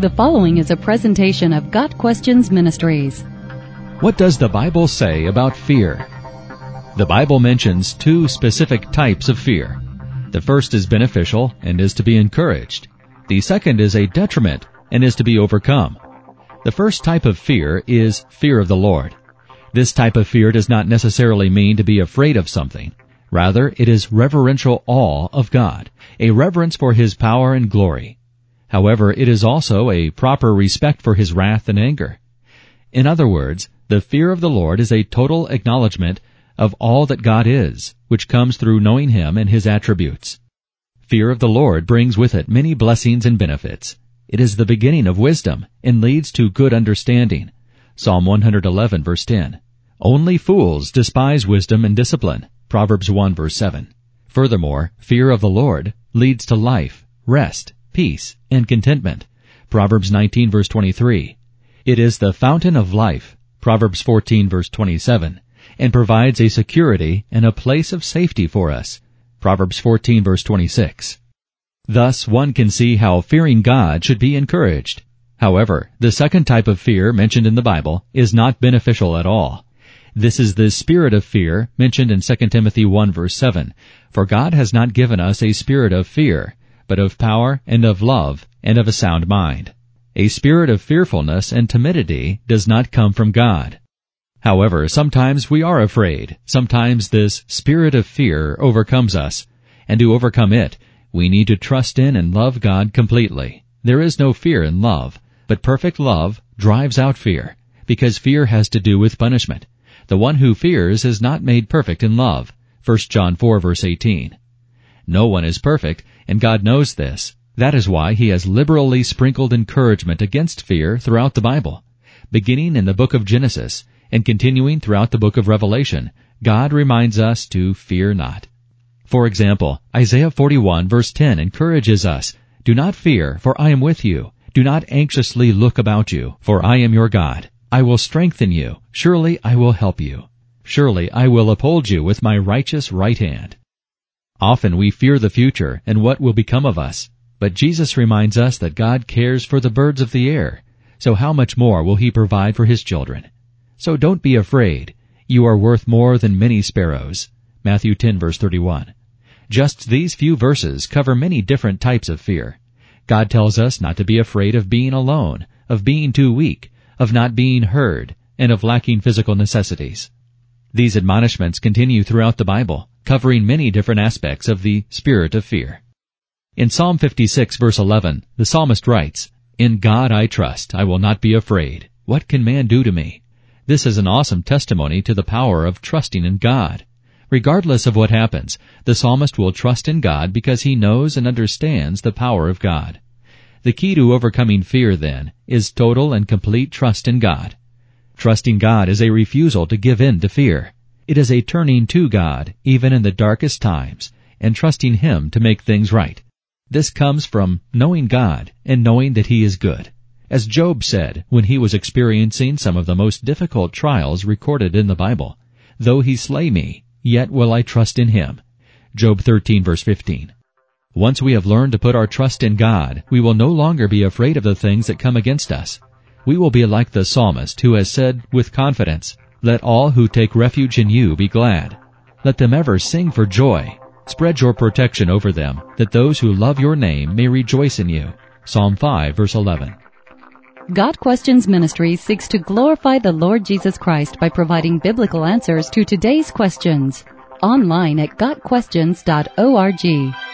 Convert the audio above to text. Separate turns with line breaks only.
The following is a presentation of Got Questions Ministries.
What does the Bible say about fear? The Bible mentions two specific types of fear. The first is beneficial and is to be encouraged. The second is a detriment and is to be overcome. The first type of fear is fear of the Lord. This type of fear does not necessarily mean to be afraid of something. Rather, it is reverential awe of God, a reverence for His power and glory. However, it is also a proper respect for His wrath and anger. In other words, the fear of the Lord is a total acknowledgement of all that God is, which comes through knowing Him and His attributes. Fear of the Lord brings with it many blessings and benefits. It is the beginning of wisdom and leads to good understanding. Psalm 111 verse 10. Only fools despise wisdom and discipline. Proverbs 1 verse 7. Furthermore, fear of the Lord leads to life, rest, peace, and contentment. Proverbs 19 verse 23. It is the fountain of life. Proverbs 14 verse 27 and provides a security and a place of safety for us. Proverbs 14 verse 26. Thus one can see how fearing God should be encouraged. However, the second type of fear mentioned in the Bible is not beneficial at all. This is the spirit of fear mentioned in 2 Timothy 1 verse 7. For God has not given us a spirit of fear, but of power and of love and of a sound mind. A spirit of fearfulness and timidity does not come from God. However, sometimes we are afraid. Sometimes this spirit of fear overcomes us. And to overcome it, we need to trust in and love God completely. There is no fear in love, but perfect love drives out fear, because fear has to do with punishment. The one who fears is not made perfect in love. 1 John 4 verse 18. No one is perfect, and God knows this. That is why He has liberally sprinkled encouragement against fear throughout the Bible. Beginning in the book of Genesis and continuing throughout the book of Revelation, God reminds us to fear not. For example, Isaiah 41 verse 10 encourages us, Do not fear, for I am with you. Do not anxiously look about you, for I am your God. I will strengthen you. Surely I will help you. Surely I will uphold you with my righteous right hand. Often we fear the future and what will become of us. But Jesus reminds us that God cares for the birds of the air. So how much more will He provide for His children? So don't be afraid. You are worth more than many sparrows. Matthew 10 verse 31. Just these few verses cover many different types of fear. God tells us not to be afraid of being alone, of being too weak, of not being heard, and of lacking physical necessities. These admonishments continue throughout the Bible, covering many different aspects of the spirit of fear. In Psalm 56 verse 11, the psalmist writes, In God I trust, I will not be afraid. What can man do to me? This is an awesome testimony to the power of trusting in God. Regardless of what happens, the psalmist will trust in God because he knows and understands the power of God. The key to overcoming fear, then, is total and complete trust in God. Trusting God is a refusal to give in to fear. It is a turning to God, even in the darkest times, and trusting Him to make things right. This comes from knowing God and knowing that He is good. As Job said when he was experiencing some of the most difficult trials recorded in the Bible, Though He slay me, yet will I trust in Him. Job 13 verse 15. Once we have learned to put our trust in God, we will no longer be afraid of the things that come against us. We will be like the psalmist who has said with confidence, Let all who take refuge in you be glad. Let them ever sing for joy. Spread your protection over them, that those who love your name may rejoice in you. Psalm 5 verse 11.
Got Questions Ministry seeks to glorify the Lord Jesus Christ by providing biblical answers to today's questions. Online at GotQuestions.org.